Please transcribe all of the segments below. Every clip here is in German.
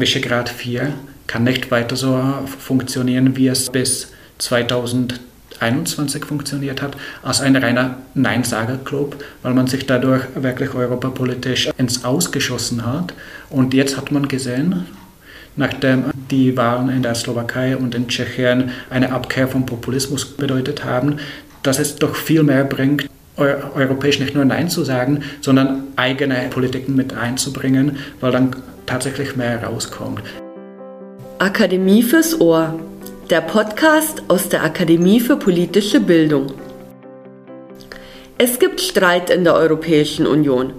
Visegrad 4 kann nicht weiter so funktionieren, wie es bis 2021 funktioniert hat, als ein reiner Nein-Sager-Club, weil man sich dadurch wirklich europapolitisch ins Ausgeschossen hat. Und jetzt hat man gesehen, nachdem die Wahlen in der Slowakei und in Tschechien eine Abkehr vom Populismus bedeutet haben, dass es doch viel mehr bringt, europäisch nicht nur Nein zu sagen, sondern eigene Politiken mit einzubringen, weil dann tatsächlich mehr rauskommt. Akademie fürs Ohr, der Podcast aus der Akademie für politische Bildung. Es gibt Streit in der Europäischen Union.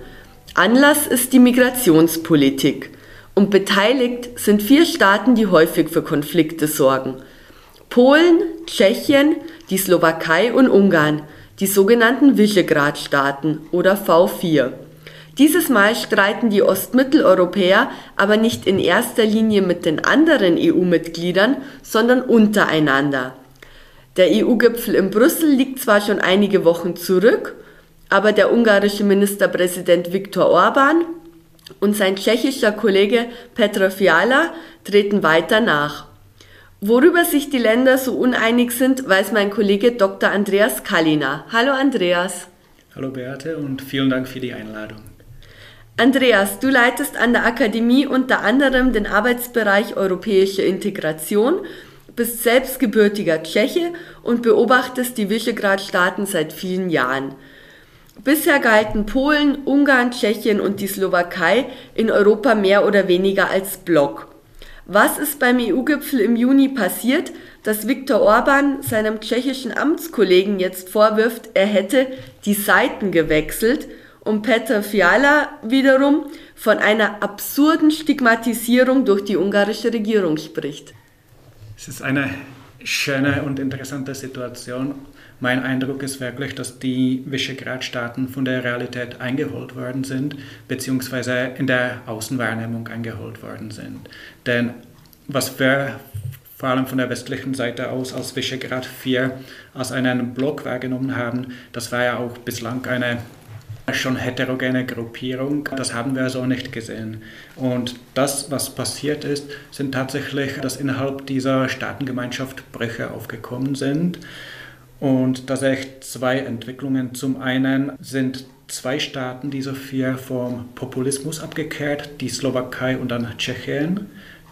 Anlass ist die Migrationspolitik. Und beteiligt sind vier Staaten, die häufig für Konflikte sorgen. Polen, Tschechien, die Slowakei und Ungarn, die sogenannten Visegrad-Staaten oder V4. Dieses Mal streiten die Ostmitteleuropäer aber nicht in erster Linie mit den anderen EU-Mitgliedern, sondern untereinander. Der EU-Gipfel in Brüssel liegt zwar schon einige Wochen zurück, aber der ungarische Ministerpräsident Viktor Orban und sein tschechischer Kollege Petr Fiala treten weiter nach. Worüber sich die Länder so uneinig sind, weiß mein Kollege Dr. Andreas Kallina. Hallo Andreas. Hallo Beate und vielen Dank für die Einladung. Andreas, du leitest an der Akademie unter anderem den Arbeitsbereich Europäische Integration, bist selbst gebürtiger Tscheche und beobachtest die Visegrad-Staaten seit vielen Jahren. Bisher galten Polen, Ungarn, Tschechien und die Slowakei in Europa mehr oder weniger als Block. Was ist beim EU-Gipfel im Juni passiert, dass Viktor Orban seinem tschechischen Amtskollegen jetzt vorwirft, er hätte die Seiten gewechselt und Petr Fiala wiederum von einer absurden Stigmatisierung durch die ungarische Regierung spricht. Es ist eine schöne und interessante Situation. Mein Eindruck ist wirklich, dass die Visegrad-Staaten von der Realität eingeholt worden sind, beziehungsweise in der Außenwahrnehmung eingeholt worden sind. Denn was wir vor allem von der westlichen Seite aus als Visegrad 4 als einen Block wahrgenommen haben, das war ja auch bislang eine schon heterogene Gruppierung. Das haben wir so nicht gesehen. Und das, was passiert ist, sind tatsächlich, dass innerhalb dieser Staatengemeinschaft Brüche aufgekommen sind. Und da sehe ich zwei Entwicklungen. Zum einen sind zwei Staaten dieser vier vom Populismus abgekehrt, die Slowakei und dann Tschechien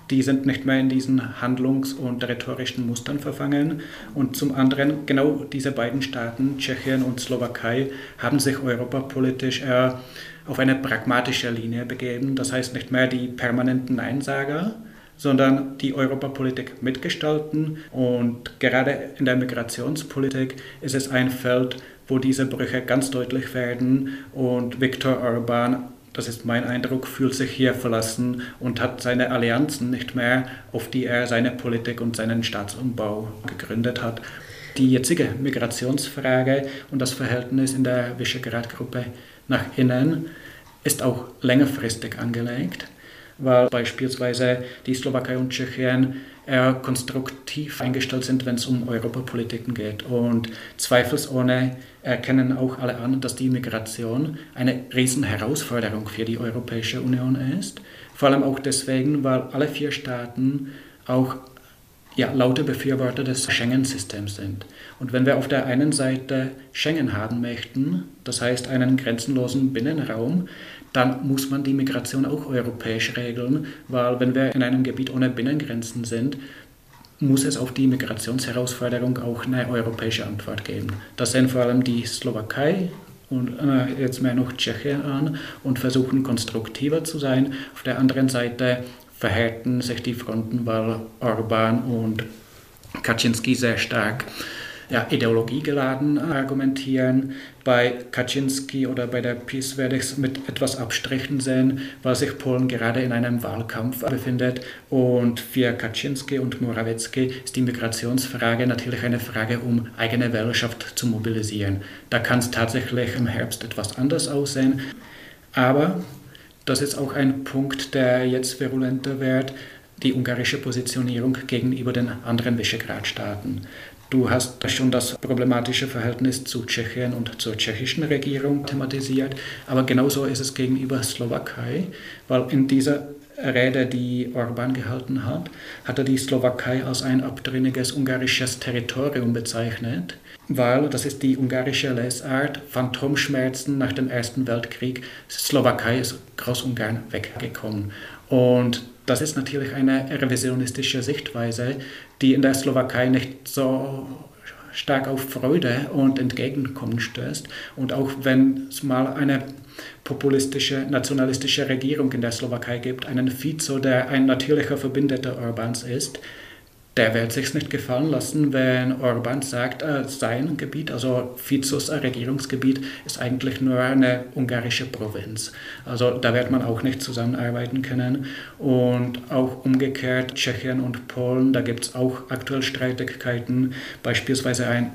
die sind nicht mehr in diesen handlungs- und rhetorischen Mustern verfangen. Und zum anderen, genau diese beiden Staaten, Tschechien und Slowakei, haben sich europapolitisch eher auf eine pragmatische Linie begeben. Das heißt nicht mehr die permanenten Einsager, sondern die Europapolitik mitgestalten. Und gerade in der Migrationspolitik ist es ein Feld, wo diese Brüche ganz deutlich werden und Viktor Orban das ist mein Eindruck, fühlt sich hier verlassen und hat seine Allianzen nicht mehr, auf die er seine Politik und seinen Staatsumbau gegründet hat. Die jetzige Migrationsfrage und das Verhältnis in der Visegrad-Gruppe nach innen ist auch längerfristig angelegt, weil beispielsweise die Slowakei und Tschechien eher konstruktiv eingestellt sind, wenn es um Europapolitiken geht. Und zweifelsohne erkennen auch alle an, dass die Migration eine Riesenherausforderung für die Europäische Union ist. Vor allem auch deswegen, weil alle vier Staaten auch ja, laute Befürworter des Schengen-Systems sind. Und wenn wir auf der einen Seite Schengen haben möchten, das heißt einen grenzenlosen Binnenraum, dann muss man die Migration auch europäisch regeln, weil wenn wir in einem Gebiet ohne Binnengrenzen sind, muss es auf die Migrationsherausforderung auch eine europäische Antwort geben. Das sehen vor allem die Slowakei und äh, jetzt mehr noch Tschechien an und versuchen konstruktiver zu sein. Auf der anderen Seite verhärten sich die Fronten, weil Orban und Kaczynski sehr stark ja, ideologiegeladen argumentieren. Bei Kaczynski oder bei der PiS werde ich es mit etwas Abstrichen sehen, weil sich Polen gerade in einem Wahlkampf befindet. Und für Kaczynski und Morawiecki ist die Migrationsfrage natürlich eine Frage, um eigene Wählerschaft zu mobilisieren. Da kann es tatsächlich im Herbst etwas anders aussehen. Aber das ist auch ein Punkt, der jetzt virulenter wird, die ungarische Positionierung gegenüber den anderen Visegrad-Staaten. Du hast schon das problematische Verhältnis zu Tschechien und zur tschechischen Regierung thematisiert, aber genauso ist es gegenüber Slowakei, weil in dieser Rede, die Orban gehalten hat, hat er die Slowakei als ein abtrünniges ungarisches Territorium bezeichnet, weil, das ist die ungarische Lesart, Phantomschmerzen nach dem Ersten Weltkrieg, Slowakei ist Großungarn weggekommen. Und das ist natürlich eine revisionistische Sichtweise, die in der Slowakei nicht so stark auf Freude und Entgegenkommen stößt. Und auch wenn es mal eine populistische, nationalistische Regierung in der Slowakei gibt, einen Fico, der ein natürlicher Verbündeter Orbans ist, der wird sich nicht gefallen lassen, wenn Orban sagt, äh, sein Gebiet, also Fizos Regierungsgebiet, ist eigentlich nur eine ungarische Provinz. Also da wird man auch nicht zusammenarbeiten können. Und auch umgekehrt Tschechien und Polen, da gibt es auch aktuell Streitigkeiten, beispielsweise ein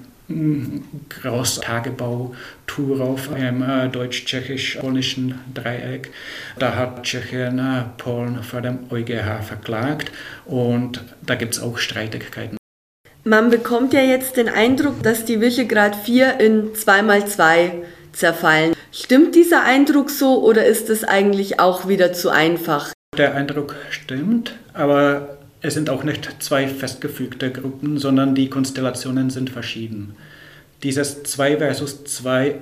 Großtagebau Turów im äh, deutsch-tschechisch-polnischen Dreieck. Da hat Tschechien äh, Polen vor dem EuGH verklagt und da gibt es auch Streitigkeiten. Man bekommt ja jetzt den Eindruck, dass die Visegrad 4 in 2x2 zerfallen. Stimmt dieser Eindruck so oder ist es eigentlich auch wieder zu einfach? Der Eindruck stimmt, aber es sind auch nicht zwei festgefügte Gruppen, sondern die Konstellationen sind verschieden. Dieses 2 versus 2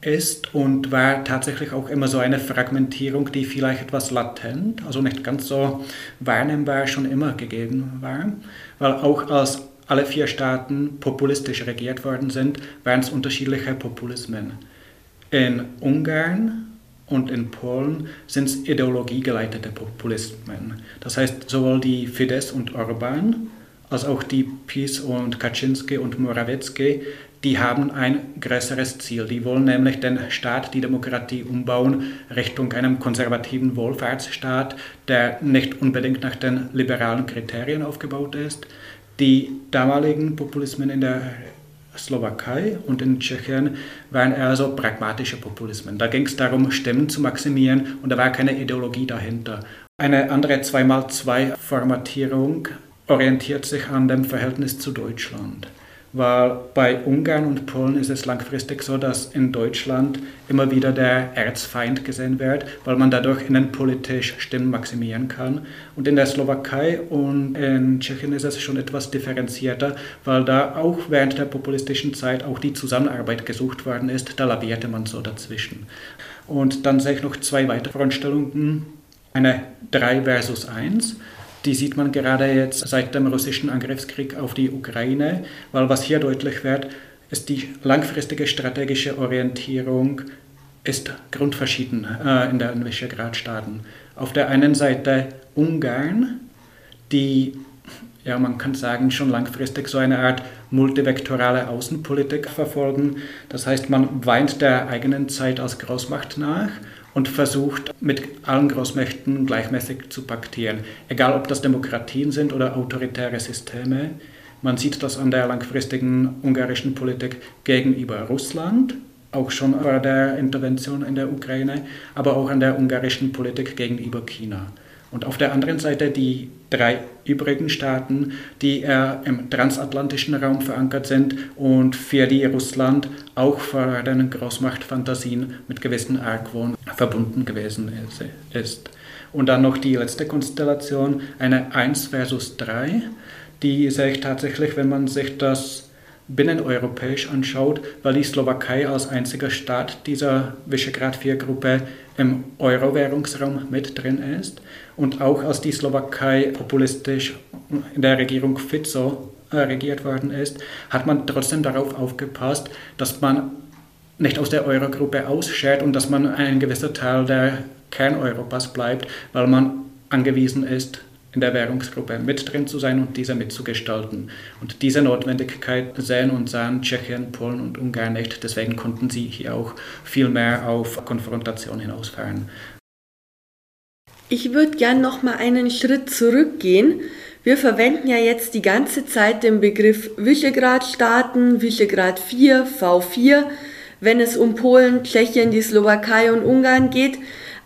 ist und war tatsächlich auch immer so eine Fragmentierung, die vielleicht etwas latent, also nicht ganz so wahrnehmbar schon immer gegeben war, weil auch als alle vier Staaten populistisch regiert worden sind, waren es unterschiedliche Populismen. In Ungarn und in Polen sind es ideologiegeleitete Populismen. Das heißt, sowohl die Fidesz und Orban als auch die PiS und Kaczynski und Morawiecki, die haben ein größeres Ziel. Die wollen nämlich den Staat, die Demokratie umbauen Richtung einem konservativen Wohlfahrtsstaat, der nicht unbedingt nach den liberalen Kriterien aufgebaut ist. Die damaligen Populismen in der Slowakei und in Tschechien waren eher so pragmatische Populismen. Da ging es darum, Stimmen zu maximieren und da war keine Ideologie dahinter. Eine andere 2x2-Formatierung orientiert sich an dem Verhältnis zu Deutschland. Weil bei Ungarn und Polen ist es langfristig so, dass in Deutschland immer wieder der Erzfeind gesehen wird, weil man dadurch innenpolitisch Stimmen maximieren kann. Und in der Slowakei und in Tschechien ist es schon etwas differenzierter, weil da auch während der populistischen Zeit auch die Zusammenarbeit gesucht worden ist. Da lavierte man so dazwischen. Und dann sehe ich noch zwei weitere Frontstellungen. Eine 3 versus 1 die sieht man gerade jetzt seit dem russischen Angriffskrieg auf die Ukraine, weil was hier deutlich wird, ist die langfristige strategische Orientierung ist grundverschieden äh, in den Visegrad-Staaten. Auf der einen Seite Ungarn, die, ja, man kann sagen, schon langfristig so eine Art multivektorale Außenpolitik verfolgen. Das heißt, man weint der eigenen Zeit als Großmacht nach und versucht mit allen Großmächten gleichmäßig zu paktieren, egal ob das Demokratien sind oder autoritäre Systeme. Man sieht das an der langfristigen ungarischen Politik gegenüber Russland, auch schon bei der Intervention in der Ukraine, aber auch an der ungarischen Politik gegenüber China. Und auf der anderen Seite die drei übrigen Staaten, die eher im transatlantischen Raum verankert sind und für die Russland auch vor den Großmachtfantasien mit gewissen Argwohn verbunden gewesen ist. Und dann noch die letzte Konstellation, eine 1 versus 3, die sehe ich tatsächlich, wenn man sich das binneneuropäisch anschaut, weil die Slowakei als einziger Staat dieser Visegrad-4-Gruppe im Euro-Währungsraum mit drin ist und auch als die Slowakei populistisch in der Regierung Fico äh, regiert worden ist, hat man trotzdem darauf aufgepasst, dass man nicht aus der Eurogruppe ausschert und dass man ein gewisser Teil der Kerneuropas bleibt, weil man angewiesen ist, in der Währungsgruppe mit drin zu sein und diese mitzugestalten. Und diese Notwendigkeit sehen und sahen Tschechien, Polen und Ungarn nicht. Deswegen konnten sie hier auch viel mehr auf Konfrontation hinausfahren. Ich würde gern noch mal einen Schritt zurückgehen. Wir verwenden ja jetzt die ganze Zeit den Begriff Visegrad-Staaten, Visegrad 4, V4, wenn es um Polen, Tschechien, die Slowakei und Ungarn geht.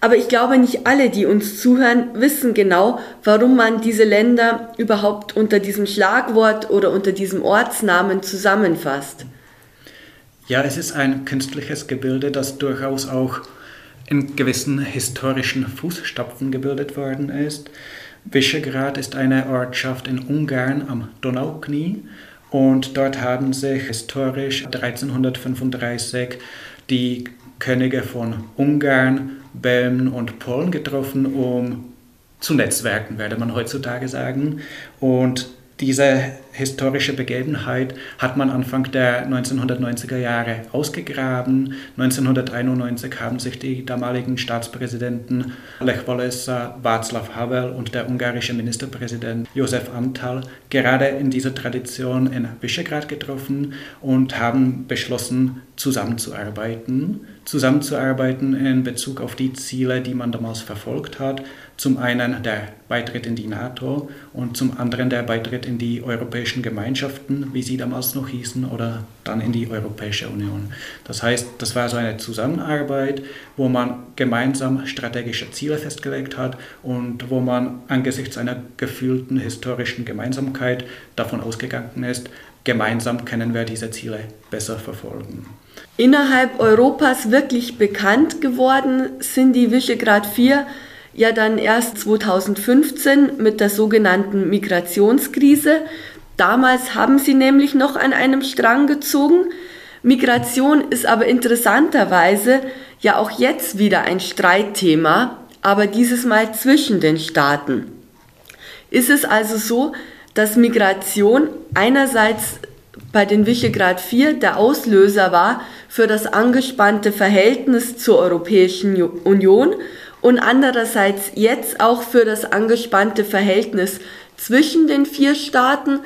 Aber ich glaube, nicht alle, die uns zuhören, wissen genau, warum man diese Länder überhaupt unter diesem Schlagwort oder unter diesem Ortsnamen zusammenfasst. Ja, es ist ein künstliches Gebilde, das durchaus auch in gewissen historischen Fußstapfen gebildet worden ist. Visegrad ist eine Ortschaft in Ungarn am Donauknie und dort haben sich historisch 1335 die Könige von Ungarn, Böhmen und Polen getroffen, um zu netzwerken, würde man heutzutage sagen. Und diese historische Begebenheit hat man Anfang der 1990er Jahre ausgegraben. 1991 haben sich die damaligen Staatspräsidenten Lech Walesa, Václav Havel und der ungarische Ministerpräsident Josef Antal gerade in dieser Tradition in Visegrad getroffen und haben beschlossen, zusammenzuarbeiten. Zusammenzuarbeiten in Bezug auf die Ziele, die man damals verfolgt hat. Zum einen der Beitritt in die NATO und zum anderen der Beitritt in die europäischen Gemeinschaften, wie sie damals noch hießen, oder dann in die Europäische Union. Das heißt, das war so eine Zusammenarbeit, wo man gemeinsam strategische Ziele festgelegt hat und wo man angesichts einer gefühlten historischen Gemeinsamkeit davon ausgegangen ist, gemeinsam können wir diese Ziele besser verfolgen. Innerhalb Europas wirklich bekannt geworden sind die Visegrad 4 ja dann erst 2015 mit der sogenannten Migrationskrise. Damals haben sie nämlich noch an einem Strang gezogen. Migration ist aber interessanterweise ja auch jetzt wieder ein Streitthema, aber dieses Mal zwischen den Staaten. Ist es also so, dass Migration einerseits bei den Visegrad 4 der Auslöser war für das angespannte Verhältnis zur Europäischen Union und andererseits jetzt auch für das angespannte Verhältnis zwischen den vier Staaten?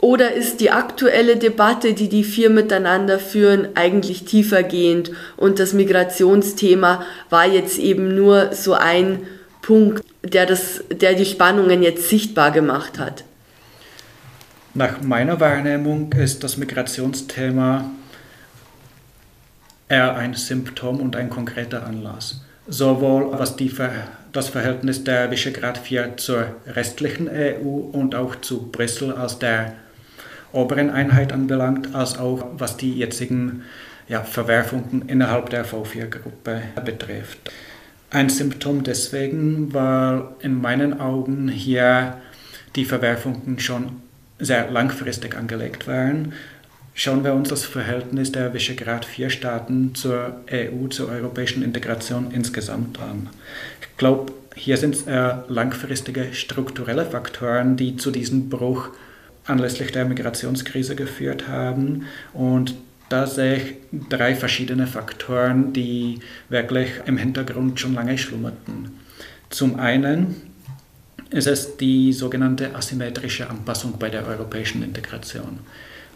Oder ist die aktuelle Debatte, die die vier miteinander führen, eigentlich tiefergehend und das Migrationsthema war jetzt eben nur so ein Punkt, der, das, der die Spannungen jetzt sichtbar gemacht hat? Nach meiner Wahrnehmung ist das Migrationsthema eher ein Symptom und ein konkreter Anlass sowohl was die, das Verhältnis der Visegrad 4 zur restlichen EU und auch zu Brüssel als der oberen Einheit anbelangt, als auch was die jetzigen ja, Verwerfungen innerhalb der V4-Gruppe betrifft. Ein Symptom deswegen, weil in meinen Augen hier die Verwerfungen schon sehr langfristig angelegt waren Schauen wir uns das Verhältnis der Visegrad 4 Staaten zur EU, zur europäischen Integration insgesamt an. Ich glaube, hier sind es eher langfristige strukturelle Faktoren, die zu diesem Bruch anlässlich der Migrationskrise geführt haben. Und da sehe ich drei verschiedene Faktoren, die wirklich im Hintergrund schon lange schlummerten. Zum einen ist es die sogenannte asymmetrische Anpassung bei der europäischen Integration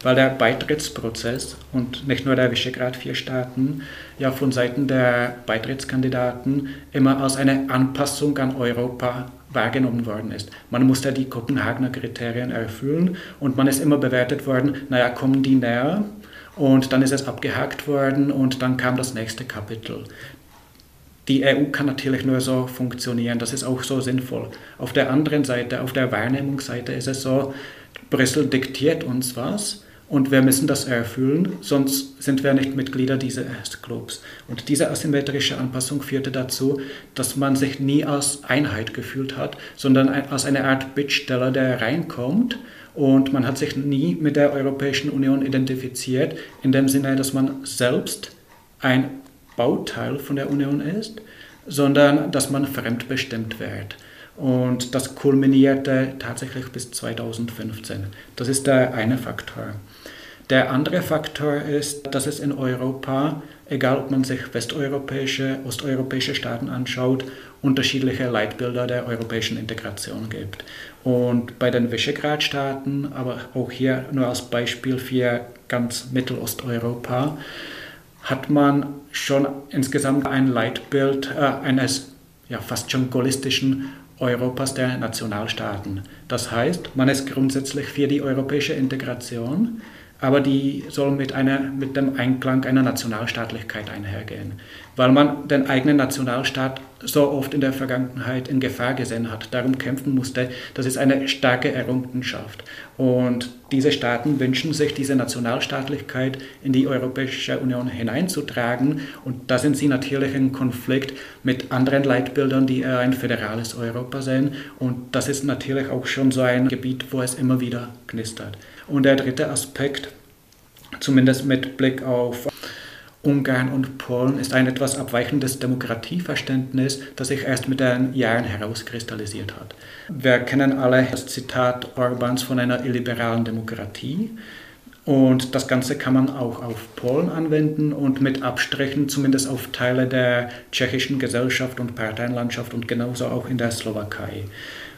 weil der Beitrittsprozess und nicht nur der Visegrad vier Staaten ja von Seiten der Beitrittskandidaten immer als eine Anpassung an Europa wahrgenommen worden ist. Man musste die Kopenhagener Kriterien erfüllen und man ist immer bewertet worden, naja, kommen die näher? Und dann ist es abgehakt worden und dann kam das nächste Kapitel. Die EU kann natürlich nur so funktionieren, das ist auch so sinnvoll. Auf der anderen Seite, auf der Wahrnehmungsseite ist es so, Brüssel diktiert uns was und wir müssen das erfüllen, sonst sind wir nicht Mitglieder dieses Clubs. Und diese asymmetrische Anpassung führte dazu, dass man sich nie als Einheit gefühlt hat, sondern als eine Art Bittsteller, der reinkommt. Und man hat sich nie mit der Europäischen Union identifiziert, in dem Sinne, dass man selbst ein Bauteil von der Union ist, sondern dass man fremdbestimmt wird. Und das kulminierte tatsächlich bis 2015. Das ist der eine Faktor. Der andere Faktor ist, dass es in Europa, egal ob man sich westeuropäische, osteuropäische Staaten anschaut, unterschiedliche Leitbilder der europäischen Integration gibt. Und bei den Visegrad-Staaten, aber auch hier nur als Beispiel für ganz Mittelosteuropa, hat man schon insgesamt ein Leitbild äh, eines ja, fast schon gaullistischen Europas der Nationalstaaten. Das heißt, man ist grundsätzlich für die europäische Integration, aber die soll mit, einer, mit dem Einklang einer Nationalstaatlichkeit einhergehen. Weil man den eigenen Nationalstaat so oft in der Vergangenheit in Gefahr gesehen hat, darum kämpfen musste. Das ist eine starke Errungenschaft. Und diese Staaten wünschen sich, diese Nationalstaatlichkeit in die Europäische Union hineinzutragen. Und da sind sie natürlich in Konflikt mit anderen Leitbildern, die ein föderales Europa sehen. Und das ist natürlich auch schon so ein Gebiet, wo es immer wieder knistert. Und der dritte Aspekt, zumindest mit Blick auf Ungarn und Polen ist ein etwas abweichendes Demokratieverständnis, das sich erst mit den Jahren herauskristallisiert hat. Wir kennen alle das Zitat Orbans von einer illiberalen Demokratie. Und das Ganze kann man auch auf Polen anwenden und mit Abstrichen zumindest auf Teile der tschechischen Gesellschaft und Parteienlandschaft und genauso auch in der Slowakei.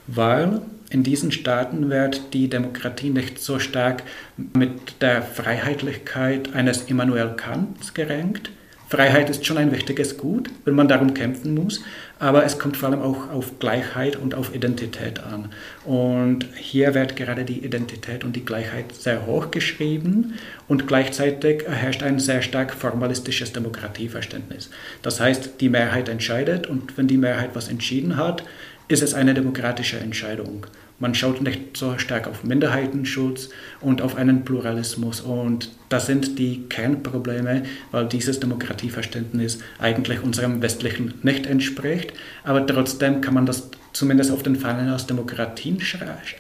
Weil in diesen Staaten wird die Demokratie nicht so stark mit der Freiheitlichkeit eines Immanuel Kants gerenkt. Freiheit ist schon ein wichtiges Gut, wenn man darum kämpfen muss, aber es kommt vor allem auch auf Gleichheit und auf Identität an. Und hier wird gerade die Identität und die Gleichheit sehr hoch geschrieben und gleichzeitig herrscht ein sehr stark formalistisches Demokratieverständnis. Das heißt, die Mehrheit entscheidet und wenn die Mehrheit was entschieden hat, ist es eine demokratische Entscheidung. Man schaut nicht so stark auf Minderheitenschutz und auf einen Pluralismus. Und das sind die Kernprobleme, weil dieses Demokratieverständnis eigentlich unserem westlichen nicht entspricht. Aber trotzdem kann man das zumindest auf den Fahnen aus Demokratien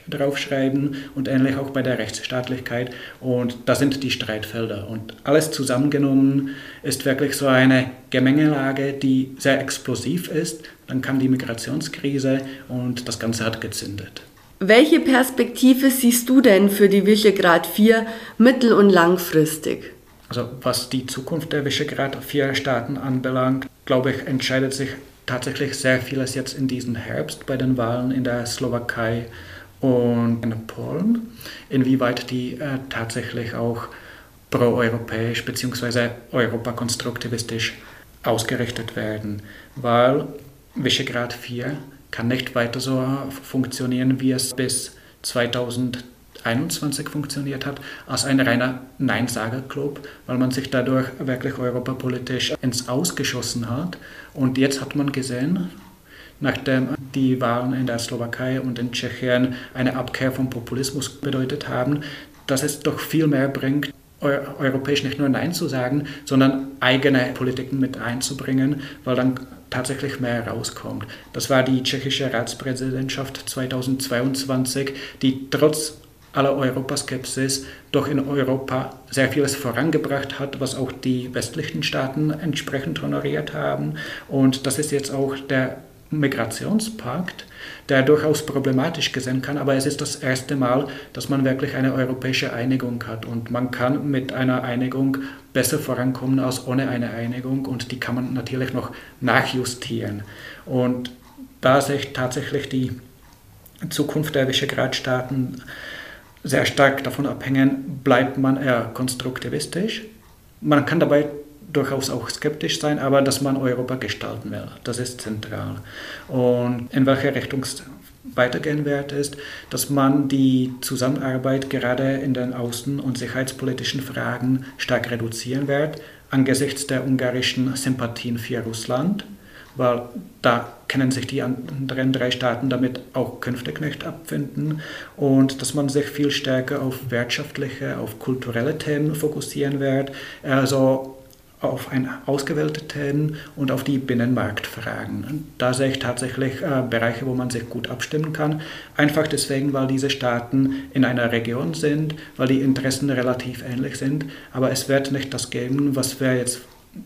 draufschreiben und ähnlich auch bei der Rechtsstaatlichkeit. Und das sind die Streitfelder. Und alles zusammengenommen ist wirklich so eine Gemengelage, die sehr explosiv ist. Dann kam die Migrationskrise und das Ganze hat gezündet. Welche Perspektive siehst du denn für die Visegrad 4 mittel- und langfristig? Also was die Zukunft der Visegrad 4 Staaten anbelangt, glaube ich, entscheidet sich tatsächlich sehr vieles jetzt in diesem Herbst bei den Wahlen in der Slowakei und in Polen, inwieweit die äh, tatsächlich auch proeuropäisch bzw. europakonstruktivistisch ausgerichtet werden, weil Visegrad 4 kann nicht weiter so funktionieren, wie es bis 2021 funktioniert hat, als ein reiner Neinsager-Club, weil man sich dadurch wirklich europapolitisch ins Ausgeschossen hat. Und jetzt hat man gesehen, nachdem die Wahlen in der Slowakei und in Tschechien eine Abkehr vom Populismus bedeutet haben, dass es doch viel mehr bringt, europäisch nicht nur Nein zu sagen, sondern eigene Politiken mit einzubringen, weil dann tatsächlich mehr rauskommt. Das war die tschechische Ratspräsidentschaft 2022, die trotz aller Europaskepsis doch in Europa sehr vieles vorangebracht hat, was auch die westlichen Staaten entsprechend honoriert haben. Und das ist jetzt auch der Migrationspakt, der durchaus problematisch gesehen kann, aber es ist das erste Mal, dass man wirklich eine europäische Einigung hat und man kann mit einer Einigung besser vorankommen als ohne eine Einigung und die kann man natürlich noch nachjustieren. Und da sich tatsächlich die Zukunft der Visegrad-Staaten sehr stark davon abhängen, bleibt man eher konstruktivistisch. Man kann dabei durchaus auch skeptisch sein, aber dass man Europa gestalten will, das ist zentral. Und in welche Richtung es weitergehen wird, ist, dass man die Zusammenarbeit gerade in den außen- und sicherheitspolitischen Fragen stark reduzieren wird, angesichts der ungarischen Sympathien für Russland, weil da können sich die anderen drei Staaten damit auch künftig nicht abfinden und dass man sich viel stärker auf wirtschaftliche, auf kulturelle Themen fokussieren wird, also auf ein ausgewählte Themen und auf die Binnenmarktfragen. Da sehe ich tatsächlich äh, Bereiche, wo man sich gut abstimmen kann. Einfach deswegen, weil diese Staaten in einer Region sind, weil die Interessen relativ ähnlich sind. Aber es wird nicht das geben, was wir jetzt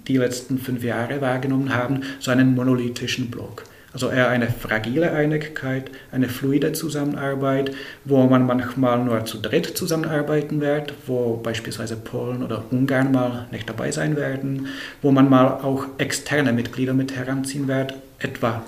die letzten fünf Jahre wahrgenommen haben, so einen monolithischen Block. Also eher eine fragile Einigkeit, eine fluide Zusammenarbeit, wo man manchmal nur zu dritt zusammenarbeiten wird, wo beispielsweise Polen oder Ungarn mal nicht dabei sein werden, wo man mal auch externe Mitglieder mit heranziehen wird, etwa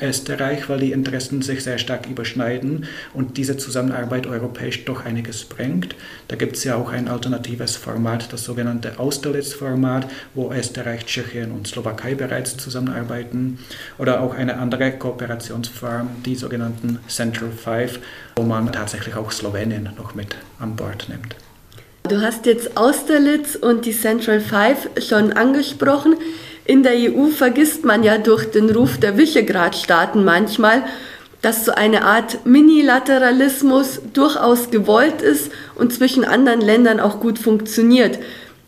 Österreich, weil die Interessen sich sehr stark überschneiden und diese Zusammenarbeit europäisch doch einiges bringt. Da gibt es ja auch ein alternatives Format, das sogenannte Austerlitz-Format, wo Österreich, Tschechien und Slowakei bereits zusammenarbeiten. Oder auch eine andere Kooperationsform, die sogenannten Central Five, wo man tatsächlich auch Slowenien noch mit an Bord nimmt. Du hast jetzt Austerlitz und die Central Five schon angesprochen. In der EU vergisst man ja durch den Ruf der Visegrad-Staaten manchmal, dass so eine Art Minilateralismus durchaus gewollt ist und zwischen anderen Ländern auch gut funktioniert.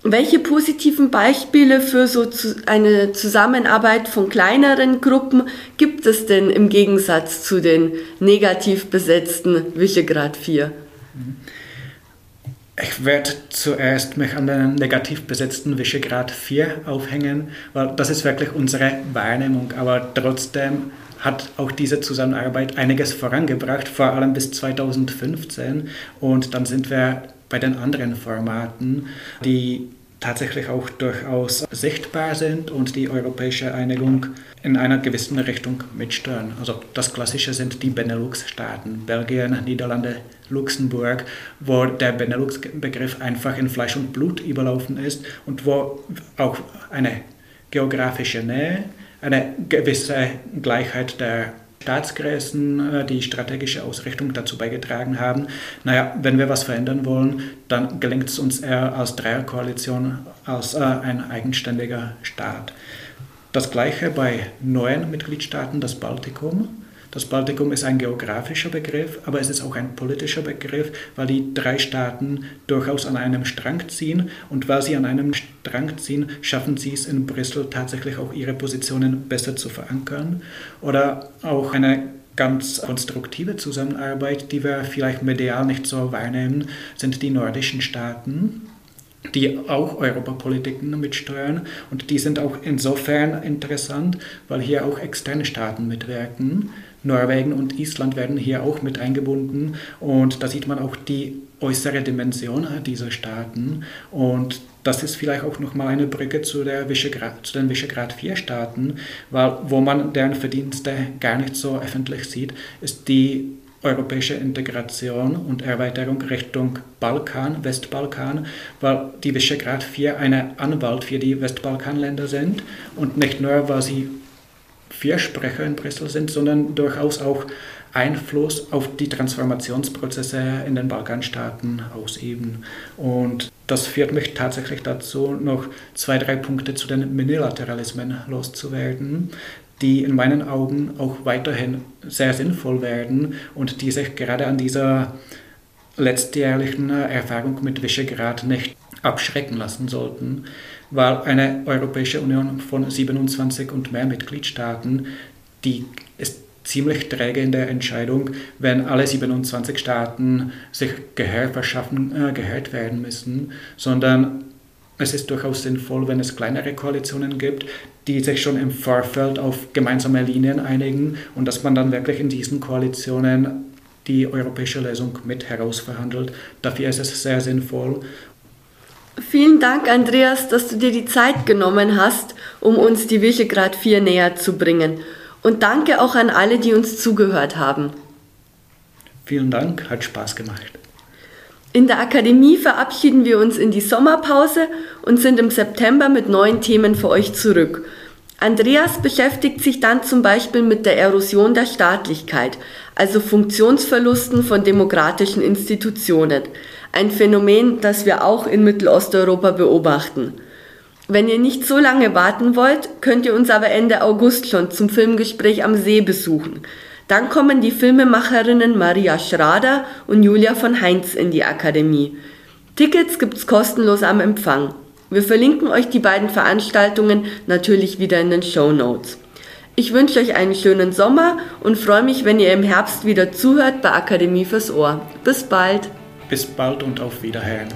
Welche positiven Beispiele für so eine Zusammenarbeit von kleineren Gruppen gibt es denn im Gegensatz zu den negativ besetzten Visegrad 4? Ich werde zuerst mich an den negativ besetzten Visegrad 4 aufhängen, weil das ist wirklich unsere Wahrnehmung. Aber trotzdem hat auch diese Zusammenarbeit einiges vorangebracht, vor allem bis 2015. Und dann sind wir bei den anderen Formaten, die tatsächlich auch durchaus sichtbar sind und die europäische Einigung in einer gewissen Richtung mitsteuern. Also das Klassische sind die Benelux-Staaten, Belgien, Niederlande, Luxemburg, wo der Benelux-Begriff einfach in Fleisch und Blut überlaufen ist und wo auch eine geografische Nähe, eine gewisse Gleichheit der Staatsgrößen, äh, die strategische Ausrichtung dazu beigetragen haben. Naja, wenn wir was verändern wollen, dann gelingt es uns eher als Dreierkoalition, als äh, ein eigenständiger Staat. Das gleiche bei neuen Mitgliedstaaten, das Baltikum. Das Baltikum ist ein geografischer Begriff, aber es ist auch ein politischer Begriff, weil die drei Staaten durchaus an einem Strang ziehen und weil sie an einem Strang ziehen, schaffen sie es in Brüssel tatsächlich auch ihre Positionen besser zu verankern oder auch eine ganz konstruktive Zusammenarbeit, die wir vielleicht medial nicht so wahrnehmen, sind die nordischen Staaten die auch Europapolitiken mitsteuern. Und die sind auch insofern interessant, weil hier auch externe Staaten mitwirken. Norwegen und Island werden hier auch mit eingebunden. Und da sieht man auch die äußere Dimension dieser Staaten. Und das ist vielleicht auch nochmal eine Brücke zu, der Visegrad, zu den Visegrad-4-Staaten, weil wo man deren Verdienste gar nicht so öffentlich sieht, ist die europäische Integration und Erweiterung Richtung Balkan, Westbalkan, weil die Visegrad 4 eine Anwalt für die Westbalkanländer sind und nicht nur, weil sie vier Sprecher in Brüssel sind, sondern durchaus auch Einfluss auf die Transformationsprozesse in den Balkanstaaten ausüben. Und das führt mich tatsächlich dazu, noch zwei, drei Punkte zu den Minilateralismen loszuwerden, die in meinen Augen auch weiterhin sehr sinnvoll werden und die sich gerade an dieser letztjährlichen Erfahrung mit Visegrad nicht abschrecken lassen sollten weil eine Europäische Union von 27 und mehr Mitgliedstaaten, die ist ziemlich träge in der Entscheidung, wenn alle 27 Staaten sich Gehör verschaffen, äh, gehört werden müssen, sondern es ist durchaus sinnvoll, wenn es kleinere Koalitionen gibt, die sich schon im Vorfeld auf gemeinsame Linien einigen und dass man dann wirklich in diesen Koalitionen die europäische Lösung mit herausverhandelt. Dafür ist es sehr sinnvoll Vielen Dank, Andreas, dass du dir die Zeit genommen hast, um uns die Visegrad 4 näher zu bringen. Und danke auch an alle, die uns zugehört haben. Vielen Dank, hat Spaß gemacht. In der Akademie verabschieden wir uns in die Sommerpause und sind im September mit neuen Themen für euch zurück. Andreas beschäftigt sich dann zum Beispiel mit der Erosion der Staatlichkeit, also Funktionsverlusten von demokratischen Institutionen. Ein Phänomen, das wir auch in Mittelosteuropa beobachten. Wenn ihr nicht so lange warten wollt, könnt ihr uns aber Ende August schon zum Filmgespräch am See besuchen. Dann kommen die Filmemacherinnen Maria Schrader und Julia von Heinz in die Akademie. Tickets gibt's kostenlos am Empfang. Wir verlinken euch die beiden Veranstaltungen natürlich wieder in den Show Notes. Ich wünsche euch einen schönen Sommer und freue mich, wenn ihr im Herbst wieder zuhört bei Akademie fürs Ohr. Bis bald. Bis bald und auf Wiederhören.